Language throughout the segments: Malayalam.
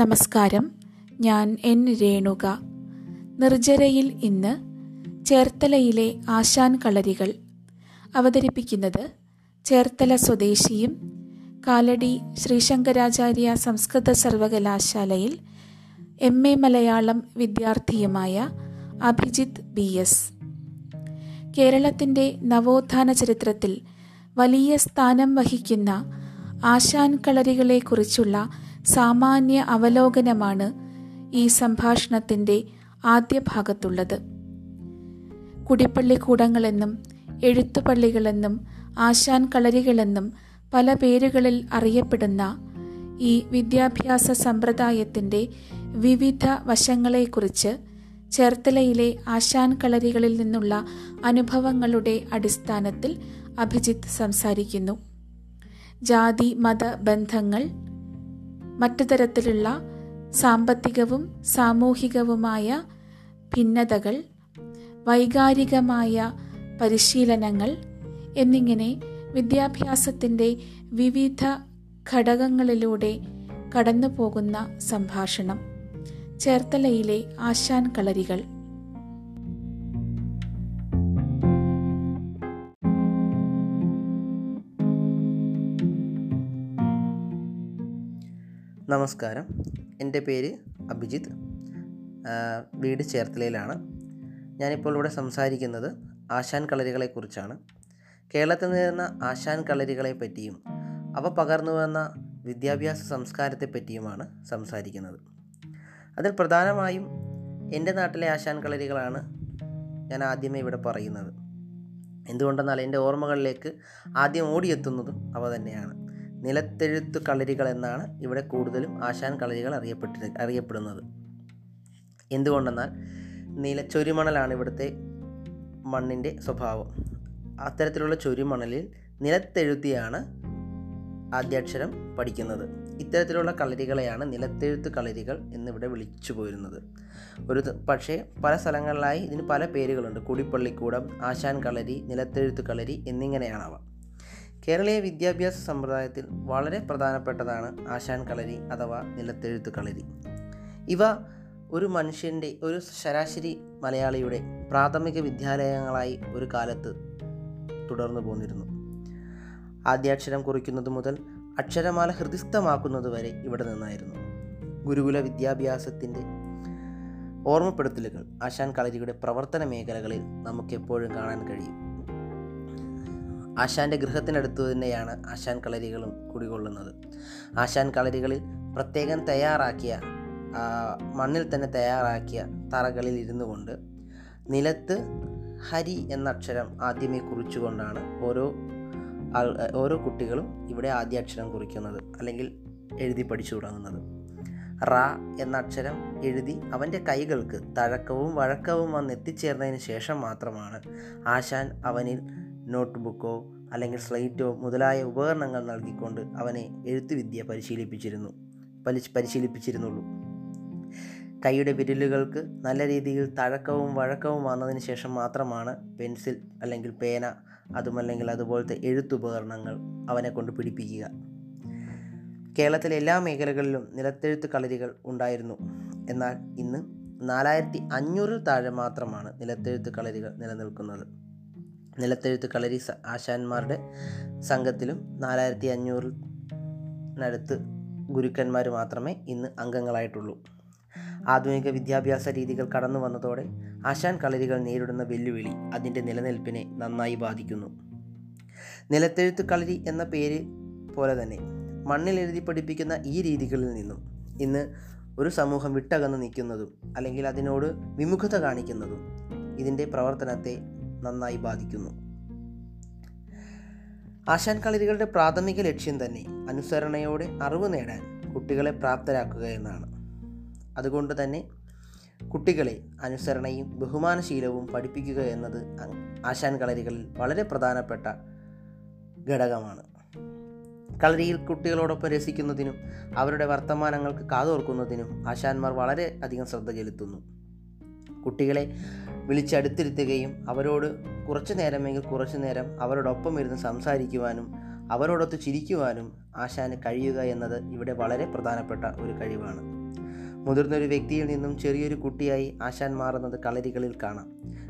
നമസ്കാരം. ഞാൻ എൻ രേണുക. നിർജരയിൽ ഇന്ന് ചേർത്തലയിലെ ആശാൻ കളരികൾ അവതരിപ്പിക്കുന്നത് ചേർത്തല സ്വദേശിയും കാലടി ശ്രീശങ്കരാചാര്യ സംസ്കൃത സർവകലാശാലയിൽ എം എ മലയാളം വിദ്യാർത്ഥിയുമായ അഭിജിത്ത് ബി എസ്. കേരളത്തിന്റെ നവോത്ഥാന ചരിത്രത്തിൽ വലിയ സ്ഥാനം വഹിക്കുന്ന ആശാൻ കളരികളെക്കുറിച്ചുള്ള സാമാന്യ അവലോകനമാണ് ഈ സംഭാഷണത്തിന്റെ ആദ്യ ഭാഗത്തുള്ളത്. കുടിപ്പള്ളി കുടിപ്പള്ളിക്കൂടങ്ങളെന്നും എഴുത്തുപള്ളികളെന്നും ആശാൻ കളരികളെന്നും പല പേരുകളിൽ അറിയപ്പെടുന്ന ഈ വിദ്യാഭ്യാസ സമ്പ്രദായത്തിന്റെ വിവിധ വശങ്ങളെക്കുറിച്ച് ചേർത്തലയിലെ ആശാൻ കളരികളിൽ നിന്നുള്ള അനുഭവങ്ങളുടെ അടിസ്ഥാനത്തിൽ അഭിജിത്ത് സംസാരിക്കുന്നു. ജാതി മത ബന്ധങ്ങൾ മറ്റു തരത്തിലുള്ള സാമ്പത്തികവും സാമൂഹികവുമായ ഭിന്നതകൾ വൈകാരികമായ പരിശീലനങ്ങൾ എന്നിങ്ങനെ വിദ്യാഭ്യാസത്തിന്റെ വിവിധ ഘടകങ്ങളിലൂടെ കടന്നുപോകുന്ന സംഭാഷണം. ചേർത്തലയിലെ ആശാൻ കളരികൾ. നമസ്കാരം. എന്റെ പേര് അഭിജിത്ത്. വീട് ചേർത്തലയിലാണ്. ഞാനിപ്പോൾ ഇവിടെ സംസാരിക്കുന്നത് ആശാൻ കളരികളെക്കുറിച്ചാണ് കേരളത്തിൽ നിന്ന ആശാൻ കളരികളെ പറ്റിയും അവ പകർന്നു വന്ന വിദ്യാഭ്യാസ സംസ്കാരത്തെ പറ്റിയുമാണ് സംസാരിക്കുന്നത്. അതിൽ പ്രധാനമായും എന്റെ നാട്ടിലെ ആശാൻ കളരികളാണ് ഞാൻ ആദ്യമേ ഇവിടെ പറയുന്നത്. എന്തുകൊണ്ടെന്നാൽ എന്റെ ഓർമ്മകളിലേക്ക് ആദ്യം ഓടിയെത്തുന്നതും അവ തന്നെയാണ്. നിലത്തെഴുത്തു കളരികൾ എന്നാണ് ഇവിടെ കൂടുതലും ആശാൻ കളരികൾ അറിയപ്പെട്ടി അറിയപ്പെടുന്നത്. എന്തുകൊണ്ടെന്നാൽ നില ചൊരിമണലാണ് ഇവിടുത്തെ മണ്ണിന്റെ സ്വഭാവം. അത്തരത്തിലുള്ള ചൊരിമണലിൽ നിലത്തെഴുത്തിയാണ് ആദ്യാക്ഷരം പഠിക്കുന്നത്. ഇത്തരത്തിലുള്ള കളരികളെയാണ് നിലത്തെഴുത്ത് കളരികൾ എന്നിവിടെ വിളിച്ചു പോരുന്നത്. ഒരു പക്ഷേ പല സ്ഥലങ്ങളിലായി ഇതിന് പല പേരുകളുണ്ട്. കുടിപ്പള്ളിക്കൂടം ആശാൻ കളരി നിലത്തെഴുത്ത് കളരി എന്നിങ്ങനെയാണവ കേരളീയ വിദ്യാഭ്യാസ സമ്പ്രദായത്തിൽ വളരെ പ്രധാനപ്പെട്ടതാണ് ആശാൻ കളരി അഥവാ നിലത്തെഴുത്ത് കളരി. ഇവ ഒരു മനുഷ്യന്റെ ഒരു ശരാശരി മലയാളിയുടെ പ്രാഥമിക വിദ്യാലയങ്ങളായി ഒരു കാലത്ത് തുടർന്നു പോന്നിരുന്നു. ആദ്യാക്ഷരം കുറിക്കുന്നത് മുതൽ അക്ഷരമാല ഹൃദിസ്ഥമാക്കുന്നത് വരെ ഇവിടെ നിന്നായിരുന്നു. ഗുരുകുല വിദ്യാഭ്യാസത്തിന്റെ ഓർമ്മപ്പെടുത്തലുകൾ ആശാൻ കളരിയുടെ പ്രവർത്തന മേഖലകളിൽ നമുക്കെപ്പോഴും കാണാൻ കഴിയും. ആശാന്റെ ഗൃഹത്തിനടുത്ത് തന്നെയാണ് ആശാൻ കളരികളും കുടികൊള്ളുന്നത്. ആശാൻ കളരികളിൽ പ്രത്യേകം തയ്യാറാക്കിയ മണ്ണിൽ തന്നെ തയ്യാറാക്കിയ തറകളിൽ ഇരുന്നു കൊണ്ട് നിലത്ത് ഹരി എന്ന അക്ഷരം ആദ്യമേ കുറിച്ചുകൊണ്ടാണ് ഓരോ ഓരോ കുട്ടികളും ഇവിടെ ആദ്യ അക്ഷരം കുറിക്കുന്നത് അല്ലെങ്കിൽ എഴുതി പഠിച്ചു തുടങ്ങുന്നത്. റ എന്ന അക്ഷരം എഴുതി അവന്റെ കൈകൾക്ക് തഴക്കവും വഴക്കവും വന്ന് എത്തിച്ചേർന്നതിന് ശേഷം മാത്രമാണ് ആശാൻ അവനിൽ നോട്ട് ബുക്കോ അല്ലെങ്കിൽ സ്ലേറ്റോ മുതലായ ഉപകരണങ്ങൾ നൽകിക്കൊണ്ട് അവനെ എഴുത്തുവിദ്യ പരിശീലിപ്പിച്ചിരുന്നു. പരിശീലിപ്പിച്ചിരുന്നുള്ളൂ. കൈയുടെ വിരലുകൾക്ക് നല്ല രീതിയിൽ തഴക്കവും വഴക്കവും വന്നതിന് ശേഷം മാത്രമാണ് പെൻസിൽ അല്ലെങ്കിൽ പേന അതുമല്ലെങ്കിൽ അതുപോലത്തെ എഴുത്തുപകരണങ്ങൾ അവനെ കൊണ്ട് പിടിപ്പിക്കുക. കേരളത്തിലെ എല്ലാ മേഖലകളിലും നിലത്തെഴുത്ത് കളരികൾ ഉണ്ടായിരുന്നു. എന്നാൽ ഇന്ന് നാലായിരത്തി അഞ്ഞൂറിൽ താഴെ മാത്രമാണ് നിലത്തെഴുത്ത് കളരികൾ നിലനിൽക്കുന്നത്. നിലത്തെഴുത്ത് കളരി ആശാന്മാരുടെ സംഘത്തിലും നാലായിരത്തി അഞ്ഞൂറിനടുത്ത് ഗുരുക്കന്മാർ മാത്രമേ ഇന്ന് അംഗങ്ങളായിട്ടുള്ളൂ. ആധുനിക വിദ്യാഭ്യാസ രീതികൾ കടന്നു വന്നതോടെ ആശാൻ കളരികൾ നേരിടുന്ന വെല്ലുവിളി അതിന്റെ നിലനിൽപ്പിനെ നന്നായി ബാധിക്കുന്നു. നിലത്തെഴുത്ത് കളരി എന്ന പേര് പോലെ തന്നെ മണ്ണിൽ എഴുതി പഠിപ്പിക്കുന്ന ഈ രീതികളിൽ നിന്നും ഇന്ന് ഒരു സമൂഹം വിട്ടകന്ന് നിൽക്കുന്നതും അല്ലെങ്കിൽ അതിനോട് വിമുഖത കാണിക്കുന്നതും ഇതിന്റെ പ്രവർത്തനത്തെ നന്നായി ബാധിക്കുന്നു. ആശാൻ കളരികളുടെ പ്രാഥമിക ലക്ഷ്യം തന്നെ അനുസരണയോടെ അറിവ് നേടാൻ കുട്ടികളെ പ്രാപ്തരാക്കുക എന്നാണ്. അതുകൊണ്ട് തന്നെ കുട്ടികളെ അനുസരണയും ബഹുമാനശീലവും പഠിപ്പിക്കുക എന്നത് ആശാൻ കളരികളിൽ വളരെ പ്രധാനപ്പെട്ട ഘടകമാണ്. കളരിയിൽ കുട്ടികളോടൊപ്പം രസിക്കുന്നതിനും അവരുടെ വർത്തമാനങ്ങൾക്ക് കാതോർക്കുന്നതിനും ആശാന്മാർ വളരെ അധികം ശ്രദ്ധ ചെലുത്തുന്നു. കുട്ടികളെ വിളിച്ചടുത്തിരുത്തുകയും അവരോട് കുറച്ചു നേരമെങ്കിൽ കുറച്ചു നേരം അവരോടൊപ്പം ഇരുന്ന് സംസാരിക്കുവാനും അവരോടൊത്ത് ചിരിക്കുവാനും ആശാന് കഴിയുക എന്നത് ഇവിടെ വളരെ പ്രധാനപ്പെട്ട ഒരു കഴിവാണ്. മുതിർന്നൊരു വ്യക്തിയിൽ നിന്നും ചെറിയൊരു കുട്ടിയായി ആശാൻ മാറുന്നത് കളരികളിൽ കാണാം.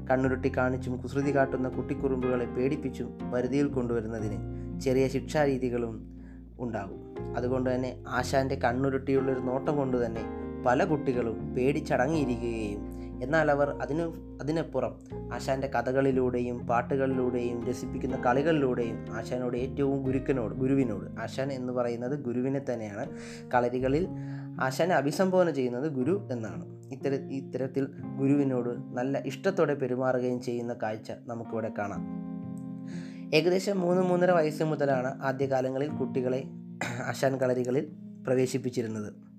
കണ്ണുരുട്ടി കാണിച്ചും കുസൃതി കാട്ടുന്ന കുട്ടിക്കുറുമ്പുകളെ പേടിപ്പിച്ചും വരുതിയിൽ കൊണ്ടുവരുന്നതിന് ചെറിയ ശിക്ഷാരീതികളും ഉണ്ടാകും. അതുകൊണ്ട് തന്നെ ആശാന്റെ കണ്ണുരുട്ടിയുള്ളൊരു നോട്ടം കൊണ്ട് തന്നെ പല കുട്ടികളും പേടിച്ചടങ്ങിയിരിക്കുകയും എന്നാൽ അവർ അതിനു അതിനപ്പുറം ആശാന്റെ കഥകളിലൂടെയും പാട്ടുകളിലൂടെയും രസിപ്പിക്കുന്ന കളികളിലൂടെയും ആശാനോട് ഏറ്റവും ഗുരുക്കനോട് ഗുരുവിനോട് ആശാൻ എന്ന് പറയുന്നത് ഗുരുവിനെ തന്നെയാണ്. കളരികളിൽ ആശാനെ അഭിസംബോധന ചെയ്യുന്നത് ഗുരു എന്നാണ്. ഇത്തര ഇത്തരത്തിൽ ഗുരുവിനോട് നല്ല ഇഷ്ടത്തോടെ പെരുമാറുകയും ചെയ്യുന്ന കാഴ്ച നമുക്കിവിടെ കാണാം. ഏകദേശം മൂന്ന് മൂന്നര വയസ്സ് മുതലാണ് ആദ്യകാലങ്ങളിൽ കുട്ടികളെ ആശാൻ കളരികളിൽ പ്രവേശിപ്പിച്ചിരുന്നത്.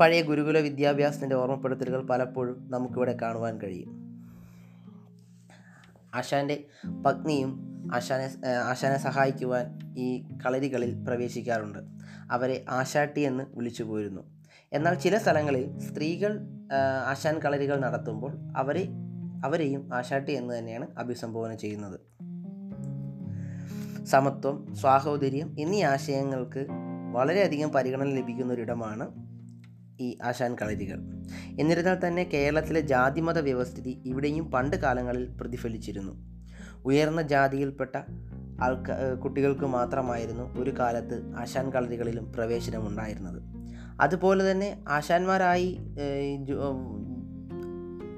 പഴയ ഗുരുകുല വിദ്യാഭ്യാസത്തിന്റെ ഓർമ്മപ്പെടുത്തലുകൾ പലപ്പോഴും നമുക്കിവിടെ കാണുവാൻ കഴിയും. ആശാന്റെ പത്നിയും ആശാനെ ആശാനെ സഹായിക്കുവാൻ ഈ കളരികളിൽ പ്രവേശിക്കാറുണ്ട്. അവരെ ആശാട്ടി എന്ന് വിളിച്ചു പോരുന്നു. എന്നാൽ ചില സ്ഥലങ്ങളിൽ സ്ത്രീകൾ ആശാൻ കളരികൾ നടത്തുമ്പോൾ അവരെ അവരെയും ആശാട്ടി എന്ന് തന്നെയാണ് അഭിസംബോധന ചെയ്യുന്നത്. സമത്വം സ്വാഹോദര്യം എന്നീ ആശയങ്ങൾക്ക് വളരെയധികം പരിഗണന ലഭിക്കുന്ന ഒരിടമാണ് ഈ ആശാൻ കളരികൾ എന്നിരുന്നാൽ തന്നെ കേരളത്തിലെ ജാതിമത വ്യവസ്ഥിതി ഇവിടെയും പണ്ട് കാലങ്ങളിൽ പ്രതിഫലിച്ചിരുന്നു. ഉയർന്ന ജാതിയിൽപ്പെട്ട ആൾക്കാ കുട്ടികൾക്ക് മാത്രമായിരുന്നു ഒരു കാലത്ത് ആശാൻ കളരികളിലും പ്രവേശനമുണ്ടായിരുന്നത്. അതുപോലെ തന്നെ ആശാന്മാരായി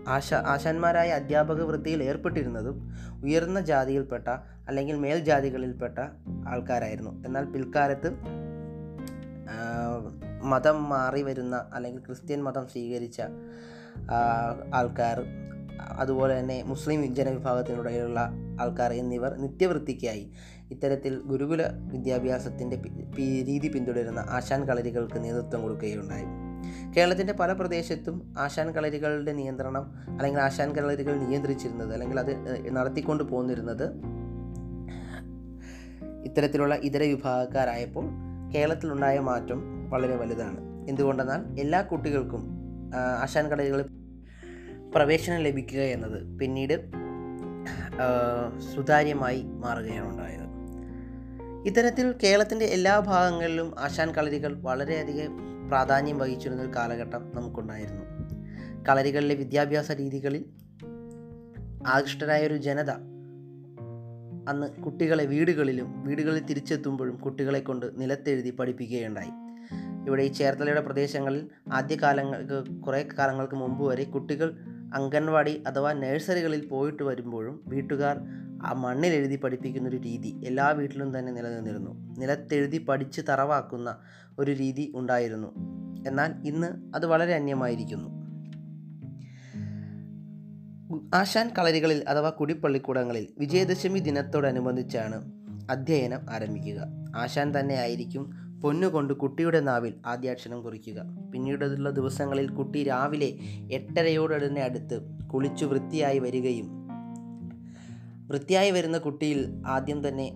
ആശാ ആശാന്മാരായ അധ്യാപക വൃത്തിയിൽ ഏർപ്പെട്ടിരുന്നതും ഉയർന്ന ജാതിയിൽപ്പെട്ട അല്ലെങ്കിൽ മേൽജാതികളിൽപ്പെട്ട ആൾക്കാരായിരുന്നു. എന്നാൽ പിൽക്കാലത്ത് മതം മാറി വരുന്ന അല്ലെങ്കിൽ ക്രിസ്ത്യൻ മതം സ്വീകരിച്ച ആൾക്കാർ അതുപോലെ തന്നെ മുസ്ലിം ജനവിഭാഗത്തിനിടയിലുള്ള ആൾക്കാർ എന്നിവർ നിത്യവൃത്തിക്കായി ഇത്തരത്തിൽ ഗുരുകുല വിദ്യാഭ്യാസത്തിന്റെ രീതി പിന്തുടരുന്ന ആശാൻ കളരികൾക്ക് നേതൃത്വം കൊടുക്കുകയുണ്ടായി. കേരളത്തിന്റെ പല പ്രദേശത്തും ആശാൻ കളരികളുടെ നിയന്ത്രണം അല്ലെങ്കിൽ ആശാൻ കളരികൾ നിയന്ത്രിച്ചിരുന്നത് അല്ലെങ്കിൽ അത് നടത്തിക്കൊണ്ട് പോന്നിരുന്നത് ഇത്തരത്തിലുള്ള ഇതര വിഭാഗക്കാരായപ്പോൾ കേരളത്തിലുണ്ടായ മാറ്റം വളരെ വലുതാണ്. എന്തുകൊണ്ടെന്നാൽ എല്ലാ കുട്ടികൾക്കും ആശാൻ കളരികളിൽ പ്രവേശനം ലഭിക്കുക എന്നത് പിന്നീട് സുതാര്യമായി മാറുകയാണ് ഉണ്ടായത്. ഇത്തരത്തിൽ കേരളത്തിന്റെ എല്ലാ ഭാഗങ്ങളിലും ആശാൻ കളരികൾ വളരെയധികം പ്രാധാന്യം വഹിച്ചിരുന്ന ഒരു കാലഘട്ടം നമുക്കുണ്ടായിരുന്നു. കളരികളിലെ വിദ്യാഭ്യാസ രീതികളിൽ ആകൃഷ്ടരായ ഒരു ജനത അന്ന് കുട്ടികളെ വീടുകളിലും വീടുകളിൽ തിരിച്ചെത്തുമ്പോഴും കുട്ടികളെ കൊണ്ട് നിലത്തെഴുതി പഠിപ്പിക്കുകയുണ്ടായി. ഇവിടെ ഈ ചേർത്തലയുടെ പ്രദേശങ്ങളിൽ ആദ്യകാലങ്ങൾക്ക് കുറേ കാലങ്ങൾക്ക് മുമ്പ് വരെ കുട്ടികൾ അംഗൻവാടി അഥവാ നഴ്സറികളിൽ പോയിട്ട് വരുമ്പോഴും വീട്ടുകാർ ആ മണ്ണിൽ എഴുതി പഠിപ്പിക്കുന്ന ഒരു രീതി എല്ലാ വീട്ടിലും തന്നെ നിലനിന്നിരുന്നു. നിലത്തെഴുതി പഠിച്ച് തറവാക്കുന്ന ഒരു രീതി ഉണ്ടായിരുന്നു. എന്നാൽ ഇന്ന് അത് വളരെ അന്യമായിരിക്കുന്നു. ആശാൻ കളരികളിൽ അഥവാ കുടിപ്പള്ളിക്കൂടങ്ങളിൽ വിജയദശമി ദിനത്തോടനുബന്ധിച്ചാണ് അധ്യയനം ആരംഭിക്കുക. ആശാൻ തന്നെ ആയിരിക്കും പൊന്നുകൊണ്ട് കുട്ടിയുടെ നാവിൽ ആദ്യാക്ഷരം കുറിക്കുക. പിന്നീടുള്ള ദിവസങ്ങളിൽ കുട്ടി രാവിലെ എട്ടരയോടനെ അടുത്ത് കുളിച്ചു വൃത്തിയായി വരികയും വൃത്തിയായി വരുന്ന കുട്ടിയിൽ ആദ്യം തന്നെ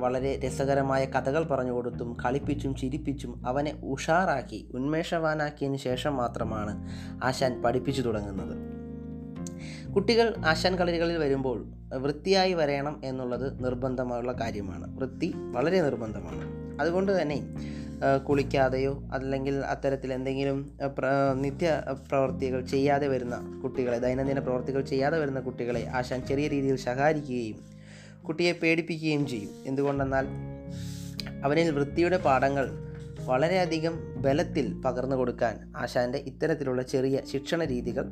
വളരെ രസകരമായ കഥകൾ പറഞ്ഞു കൊടുത്തും കളിപ്പിച്ചും ചിരിപ്പിച്ചും അവനെ ഉഷാറാക്കി ഉന്മേഷവാനാക്കിയതിന് ശേഷം മാത്രമാണ് ആശാൻ പഠിപ്പിച്ചു തുടങ്ങുന്നത്. കുട്ടികൾ ആശാൻ കളരികളിൽ വരുമ്പോൾ വൃത്തിയായി വരയണം എന്നുള്ളത് നിർബന്ധമുള്ള കാര്യമാണ്. വൃത്തി വളരെ നിർബന്ധമാണ്. അതുകൊണ്ട് തന്നെ കുളിക്കാതെയോ അല്ലെങ്കിൽ അത്തരത്തിൽ എന്തെങ്കിലും നിത്യ പ്രവർത്തികൾ ചെയ്യാതെ വരുന്ന കുട്ടികളെ ദൈനംദിന പ്രവർത്തികൾ ചെയ്യാതെ വരുന്ന കുട്ടികളെ ആശാൻ ചെറിയ രീതിയിൽ ശകാരിക്കുകയും കുട്ടിയെ പേടിപ്പിക്കുകയും ചെയ്യും. എന്തുകൊണ്ടെന്നാൽ അവനിൽ വൃത്തിയുടെ പാഠങ്ങൾ വളരെയധികം ബലത്തിൽ പകർന്നു കൊടുക്കാൻ ആശാന്റെ ഇത്തരത്തിലുള്ള ചെറിയ ശിക്ഷണ രീതികൾ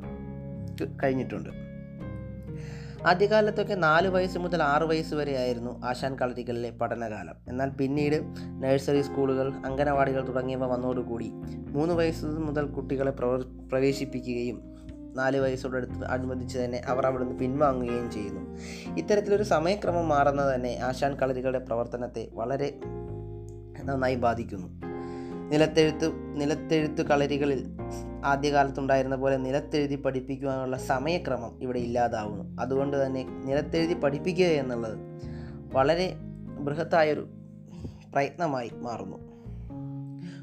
കഴിഞ്ഞിട്ടുണ്ട്. ആദ്യകാലത്തൊക്കെ നാല് വയസ്സ് മുതൽ ആറ് വയസ്സ് വരെയായിരുന്നു ആശാൻ കളരികളിലെ പഠനകാലം. എന്നാൽ പിന്നീട് നഴ്സറി സ്കൂളുകൾ അംഗനവാടികൾ തുടങ്ങിയവ വന്നതോടുകൂടി മൂന്ന് വയസ്സ് മുതൽ കുട്ടികളെ പ്രവേശിപ്പിക്കുകയും നാല് വയസ്സോടടുത്ത് അനുബന്ധിച്ച് തന്നെ അവർ അവിടുന്ന് പിൻവാങ്ങുകയും ചെയ്യുന്നു. ഇത്തരത്തിലൊരു സമയക്രമം മാറുന്നത് തന്നെ ആശാൻ കളരികളുടെ പ്രവർത്തനത്തെ വളരെ നന്നായി ബാധിക്കുന്നു. നിലത്തെഴുത്ത് നിലത്തെഴുത്തു കളരികളിൽ ആദ്യകാലത്തുണ്ടായിരുന്ന പോലെ നിലത്തെഴുതി പഠിപ്പിക്കുവാനുള്ള സമയക്രമം ഇവിടെ ഇല്ലാതാവുന്നു. അതുകൊണ്ട് തന്നെ നിലത്തെഴുതി പഠിപ്പിക്കുക എന്നുള്ളത് വളരെ ബൃഹത്തായൊരു പ്രയത്നമായി മാറുന്നു.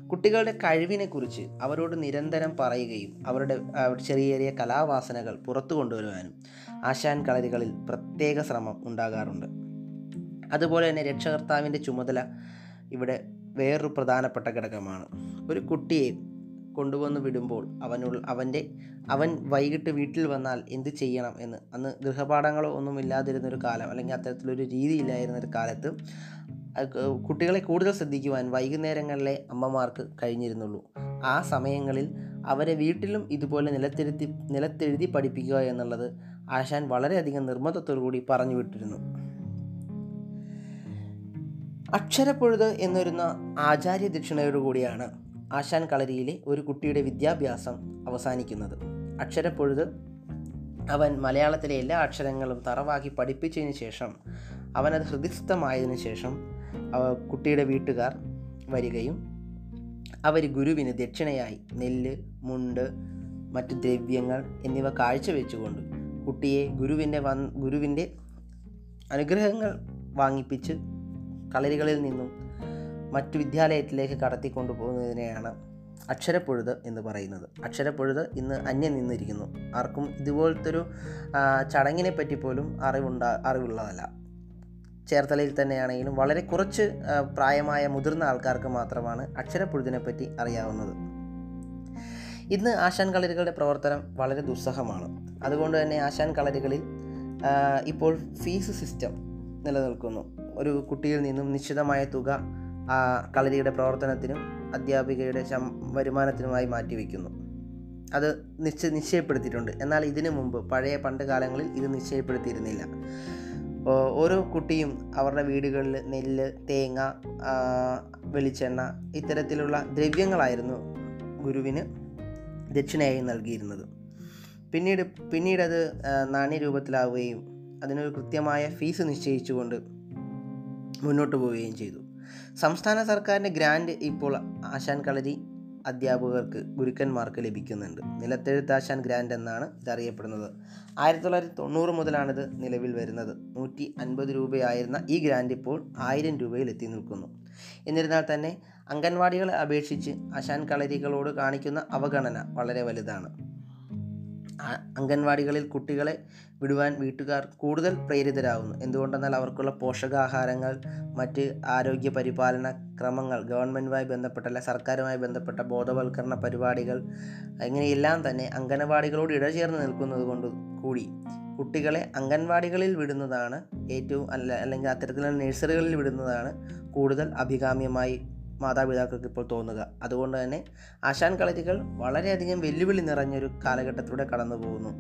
കുട്ടികളുടെ കഴിവിനെക്കുറിച്ച് അവരോട് നിരന്തരം പറയുകയും അവരുടെ ചെറിയ ചെറിയ കലാവാസനകൾ പുറത്തു കൊണ്ടുവരുവാനും ആശാൻ കളരികളിൽ പ്രത്യേക ശ്രമം ഉണ്ടാകാറുണ്ട്. അതുപോലെ തന്നെ രക്ഷകർത്താവിന്റെ ചുമതല ഇവിടെ വേറൊരു പ്രധാനപ്പെട്ട ഘടകമാണ്. ഒരു കുട്ടിയെ കൊണ്ടുവന്ന് വിടുമ്പോൾ അവനുള്ള അവന്റെ അവൻ വൈകിട്ട് വീട്ടിൽ വന്നാൽ എന്ത് ചെയ്യണം എന്ന്. അന്ന് ഗൃഹപാഠങ്ങളോ ഒന്നും ഇല്ലാതിരുന്നൊരു കാലം അല്ലെങ്കിൽ അത്തരത്തിലൊരു രീതി ഇല്ലായിരുന്നൊരു കാലത്ത് കുട്ടികളെ കൂടുതൽ ശ്രദ്ധിക്കുവാൻ വൈകുന്നേരങ്ങളിലെ അമ്മമാർക്ക് കഴിഞ്ഞിരുന്നുള്ളൂ. ആ സമയങ്ങളിൽ അവരെ വീട്ടിലും ഇതുപോലെ നിലത്തിരുത്തി നിലത്തെഴുതി പഠിപ്പിക്കുക എന്നുള്ളത് ആശാൻ വളരെയധികം നിർബന്ധത്തോടു കൂടി പറഞ്ഞു വിട്ടിരുന്നു. അക്ഷരപ്പൊഴുത് എന്നൊരുന്ന ആചാര്യ ദക്ഷിണയോടുകൂടിയാണ് ആശാൻ കളരിയിലെ ഒരു കുട്ടിയുടെ വിദ്യാഭ്യാസം അവസാനിക്കുന്നത്. അക്ഷരപ്പൊഴുത് അവൻ മലയാളത്തിലെ എല്ലാ അക്ഷരങ്ങളും തറവാക്കി പഠിപ്പിച്ചതിന് ശേഷം അവനത് ഹൃദയസ്ഥമായതിനു ശേഷം കുട്ടിയുടെ വീട്ടുകാർ വരികയും അവർ ഗുരുവിന് ദക്ഷിണയായി നെല്ല് മുണ്ട് മറ്റു ദ്രവ്യങ്ങൾ എന്നിവ കാഴ്ചവെച്ചുകൊണ്ട് കുട്ടിയെ ഗുരുവിന്റെ വൻ ഗുരുവിന്റെ അനുഗ്രഹങ്ങൾ വാങ്ങിപ്പിച്ച് കളരികളിൽ നിന്നും മറ്റു വിദ്യാലയത്തിലേക്ക് കടത്തിക്കൊണ്ടു പോകുന്നതിനെയാണ് അക്ഷരപ്പൊഴുത് എന്ന് പറയുന്നത്. അക്ഷരപ്പൊഴുത് ഇന്ന് അന്യം നിന്നിരിക്കുന്നു. ആർക്കും ഇതുപോലത്തൊരു ചടങ്ങിനെ പറ്റി പോലും അറിവുണ്ടാ അറിവുള്ളതല്ല. ചേർത്തലയിൽ തന്നെയാണെങ്കിലും വളരെ കുറച്ച് പ്രായമായ മുതിർന്ന ആൾക്കാർക്ക് മാത്രമാണ് അക്ഷരപ്പൊഴുതിനെ പറ്റി അറിയാവുന്നത്. ഇന്ന് ആശാൻ കളരികളുടെ പ്രവർത്തനം വളരെ ദുസ്സഹമാണ്. അതുകൊണ്ട് തന്നെ ആശാൻ കളരികളിൽ ഇപ്പോൾ ഫീസ് സിസ്റ്റം നിലനിൽക്കുന്നു. ഒരു കുട്ടിയിൽ നിന്നും നിശ്ചിതമായ തുക കളരിയുടെ പ്രവർത്തനത്തിനും അധ്യാപികയുടെ ശം വരുമാനത്തിനുമായി മാറ്റിവെക്കുന്നു. അത് നിശ്ചയ നിശ്ചയപ്പെടുത്തിയിട്ടുണ്ട്. എന്നാൽ ഇതിനു മുമ്പ് പഴയ പണ്ട് കാലങ്ങളിൽ ഇത് നിശ്ചയപ്പെടുത്തിയിരുന്നില്ല. ഓരോ കുട്ടിയും അവരുടെ വീടുകളിൽ നെല്ല് തേങ്ങ വെളിച്ചെണ്ണ ഇത്തരത്തിലുള്ള ദ്രവ്യങ്ങളായിരുന്നു ഗുരുവിന് ദക്ഷിണയായി നൽകിയിരുന്നത്. പിന്നീട് പിന്നീടത് നാണ്യരൂപത്തിലാവുകയും അതിനൊരു കൃത്യമായ ഫീസ് നിശ്ചയിച്ചുകൊണ്ട് മുന്നോട്ട് പോവുകയും ചെയ്തു. സംസ്ഥാന സർക്കാരിന്റെ ഗ്രാൻഡ് ഇപ്പോൾ ആശാൻ കളരി അധ്യാപകർക്ക് ഗുരുക്കന്മാർക്ക് ലഭിക്കുന്നുണ്ട്. നിലത്തെഴുത്താശാൻ ഗ്രാൻഡ് എന്നാണ് ഇതറിയപ്പെടുന്നത്. ആയിരത്തി തൊള്ളായിരത്തി തൊണ്ണൂറ് മുതലാണിത് നിലവിൽ വരുന്നത്. നൂറ്റി അൻപത് രൂപയായിരുന്ന ഈ ഗ്രാൻഡ് ഇപ്പോൾ ആയിരം രൂപയിൽ എത്തി നിൽക്കുന്നു. എന്നിരുന്നാൽ തന്നെ അംഗൻവാടികളെ അപേക്ഷിച്ച് ആശാൻ കളരികളോട് കാണിക്കുന്ന അവഗണന വളരെ വലുതാണ്. അംഗൻവാടികളിൽ കുട്ടികളെ വിടുവാൻ വീട്ടുകാർ കൂടുതൽ പ്രേരിതരാകുന്നു. എന്തുകൊണ്ടെന്നാൽ അവർക്കുള്ള പോഷകാഹാരങ്ങൾ മറ്റ് ആരോഗ്യ പരിപാലന ക്രമങ്ങൾ ഗവൺമെന്റുമായി ബന്ധപ്പെട്ട അല്ലെ സർക്കാരുമായി ബന്ധപ്പെട്ട ബോധവൽക്കരണ പരിപാടികൾ ഇങ്ങനെയെല്ലാം തന്നെ അംഗനവാടികളോട് ഇടചേർന്ന് നിൽക്കുന്നത് കൊണ്ട് കൂടി കുട്ടികളെ അംഗൻവാടികളിൽ വിടുന്നതാണ് ഏറ്റവും അല്ല അല്ലെങ്കിൽ അത്തരത്തിലുള്ള നഴ്സറികളിൽ വിടുന്നതാണ് കൂടുതൽ അഭികാമ്യമായി മാതാപിതാക്കൾക്ക് ഇപ്പോൾ തോന്നുക. അതുകൊണ്ട് തന്നെ ആശാൻ കളരികൾ വളരെയധികം വെല്ലുവിളി നിറഞ്ഞൊരു കാലഘട്ടത്തിലൂടെ കടന്നു പോകുന്നു.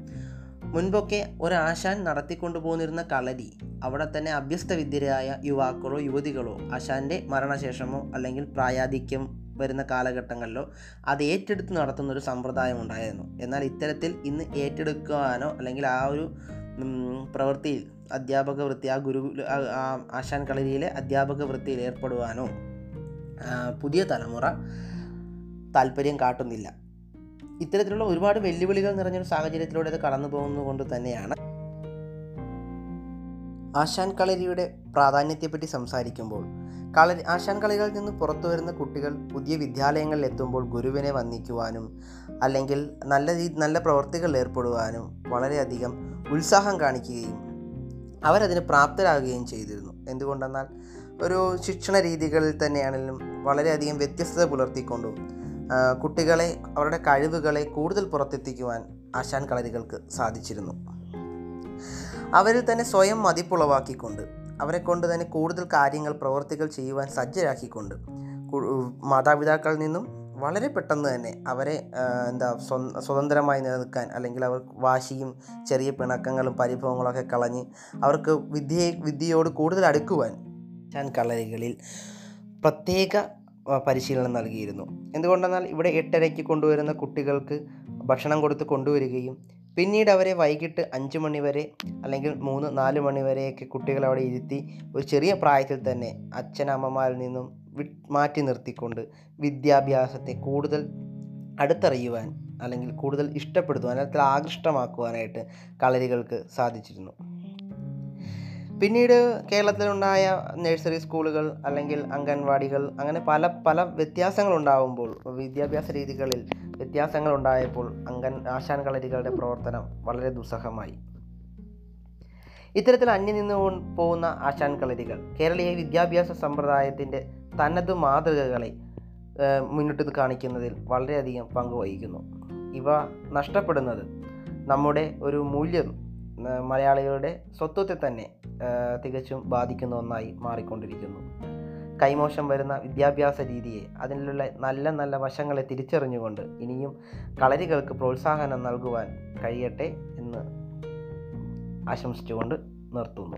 മുൻപൊക്കെ ഒരു ആശാൻ നടത്തിക്കൊണ്ടു പോന്നിരുന്ന കളരി അവിടെ തന്നെ അഭ്യസ്ത വിദ്യരായ യുവാക്കളോ യുവതികളോ ആശാന്റെ മരണശേഷമോ അല്ലെങ്കിൽ പ്രായാധിക്യം വരുന്ന കാലഘട്ടങ്ങളിലോ അത് ഏറ്റെടുത്ത് നടത്തുന്നൊരു സമ്പ്രദായം ഉണ്ടായിരുന്നു. എന്നാൽ ഇത്തരത്തിൽ ഇന്ന് ഏറ്റെടുക്കുവാനോ അല്ലെങ്കിൽ ആ ഒരു പ്രവൃത്തിയിൽ അധ്യാപക വൃത്തി ആ ഗുരു ആശാൻ കളരിയിലെ അധ്യാപക വൃത്തിയിൽ ഏർപ്പെടുവാനോ പുതിയ തലമുറ താല്പര്യം കാട്ടുന്നില്ല. ഇത്തരത്തിലുള്ള ഒരുപാട് വെല്ലുവിളികൾ നിറഞ്ഞൊരു സാഹചര്യത്തിലൂടെ അത് കടന്നു പോകുന്നതുകൊണ്ട് തന്നെയാണ് ആശാൻ കളരിയുടെ പ്രാധാന്യത്തെപ്പറ്റി സംസാരിക്കുമ്പോൾ. കളരി ആശാൻ കളികളിൽ നിന്ന് പുറത്തു വരുന്ന കുട്ടികൾ പുതിയ വിദ്യാലയങ്ങളിൽ എത്തുമ്പോൾ ഗുരുവിനെ വന്ദിക്കുവാനും അല്ലെങ്കിൽ നല്ല രീ നല്ല പ്രവർത്തികളിൽ ഏർപ്പെടുവാനും വളരെയധികം ഉത്സാഹം കാണിക്കുകയും അവരതിന് പ്രാപ്തരാകുകയും ചെയ്തിരുന്നു. എന്തുകൊണ്ടെന്നാൽ ഒരു ശിക്ഷണ രീതികളിൽ തന്നെയാണെങ്കിലും വളരെയധികം വ്യത്യസ്തത പുലർത്തിക്കൊണ്ടും. കുട്ടികളെ അവരുടെ കഴിവുകളെ കൂടുതൽ പുറത്തെത്തിക്കുവാൻ ആശാൻ കളരികൾക്ക് സാധിച്ചിരുന്നു. അവരിൽ തന്നെ സ്വയം മതിപ്പുളവാക്കിക്കൊണ്ട് അവരെ കൊണ്ട് തന്നെ കൂടുതൽ കാര്യങ്ങൾ പ്രവർത്തികൾ ചെയ്യുവാൻ സജ്ജരാക്കിക്കൊണ്ട് മാതാപിതാക്കളിൽ നിന്നും വളരെ പെട്ടെന്ന് തന്നെ അവരെ എന്താ സ്വതന്ത്രമായി നിലനിൽക്കാൻ അല്ലെങ്കിൽ അവർ വാശിയും ചെറിയ പിണക്കങ്ങളും പരിഭവങ്ങളൊക്കെ കളഞ്ഞ് അവർക്ക് വിദ്യയെ വിദ്യയോട് കൂടുതൽ അടുക്കുവാൻ കളരികളിൽ പ്രത്യേക പരിശീലനം നൽകിയിരുന്നു. എന്തുകൊണ്ടെന്നാൽ ഇവിടെ എട്ടരയ്ക്ക് കൊണ്ടുവരുന്ന കുട്ടികൾക്ക് ഭക്ഷണം കൊടുത്ത് കൊണ്ടുവരികയും പിന്നീട് അവരെ വൈകിട്ട് അഞ്ച് മണി വരെ അല്ലെങ്കിൽ മൂന്ന് നാല് മണി വരെയൊക്കെ കുട്ടികളെ അവിടെ ഇരുത്തി ഒരു ചെറിയ പ്രായത്തിൽ തന്നെ അച്ഛനമ്മമാരിൽ നിന്നും വി മാറ്റി നിർത്തിക്കൊണ്ട് വിദ്യാഭ്യാസത്തെ കൂടുതൽ അടുത്തറിയുവാൻ അല്ലെങ്കിൽ കൂടുതൽ ഇഷ്ടപ്പെടുത്തുവാൻ അല്ലെങ്കിൽ ആകൃഷ്ടമാക്കുവാനായിട്ട് കളരികൾക്ക് സാധിച്ചിരുന്നു. പിന്നീട് കേരളത്തിലുണ്ടായ നഴ്സറി സ്കൂളുകൾ അല്ലെങ്കിൽ അംഗൻവാടികൾ അങ്ങനെ പല പല വ്യത്യാസങ്ങൾ ഉണ്ടാകുമ്പോൾ വിദ്യാഭ്യാസ രീതികളിൽ വ്യത്യാസങ്ങൾ ഉണ്ടായപ്പോൾ അംഗൻ ആശാൻ കളരികളുടെ പ്രവർത്തനം വളരെ ദുസ്സഹമായി. ഇത്തരത്തിൽ അന്യം നിന്ന് പോകുന്ന ആശാൻ കളരികൾ കേരളീയ വിദ്യാഭ്യാസ സമ്പ്രദായത്തിന്റെ തനത് മാതൃകകളെ മുന്നിട്ട് കാണിക്കുന്നതിൽ വളരെയധികം പങ്ക് വഹിക്കുന്നു ഇവ നഷ്ടപ്പെടുന്നത് നമ്മുടെ ഒരു മൂല്യം മലയാളികളുടെ സ്വത്വത്തെ തന്നെ തികച്ചും ബാധിക്കുന്ന ഒന്നായി മാറിക്കൊണ്ടിരിക്കുന്നു. കൈമോശം വരുന്ന വിദ്യാഭ്യാസ രീതിയെ അതിലുള്ള നല്ല നല്ല വശങ്ങളെ തിരിച്ചറിഞ്ഞുകൊണ്ട് ഇനിയും കളരികൾക്ക് പ്രോത്സാഹനം നൽകുവാൻ കഴിയട്ടെ എന്ന് ആശംസിച്ചുകൊണ്ട് നിർത്തുന്നു.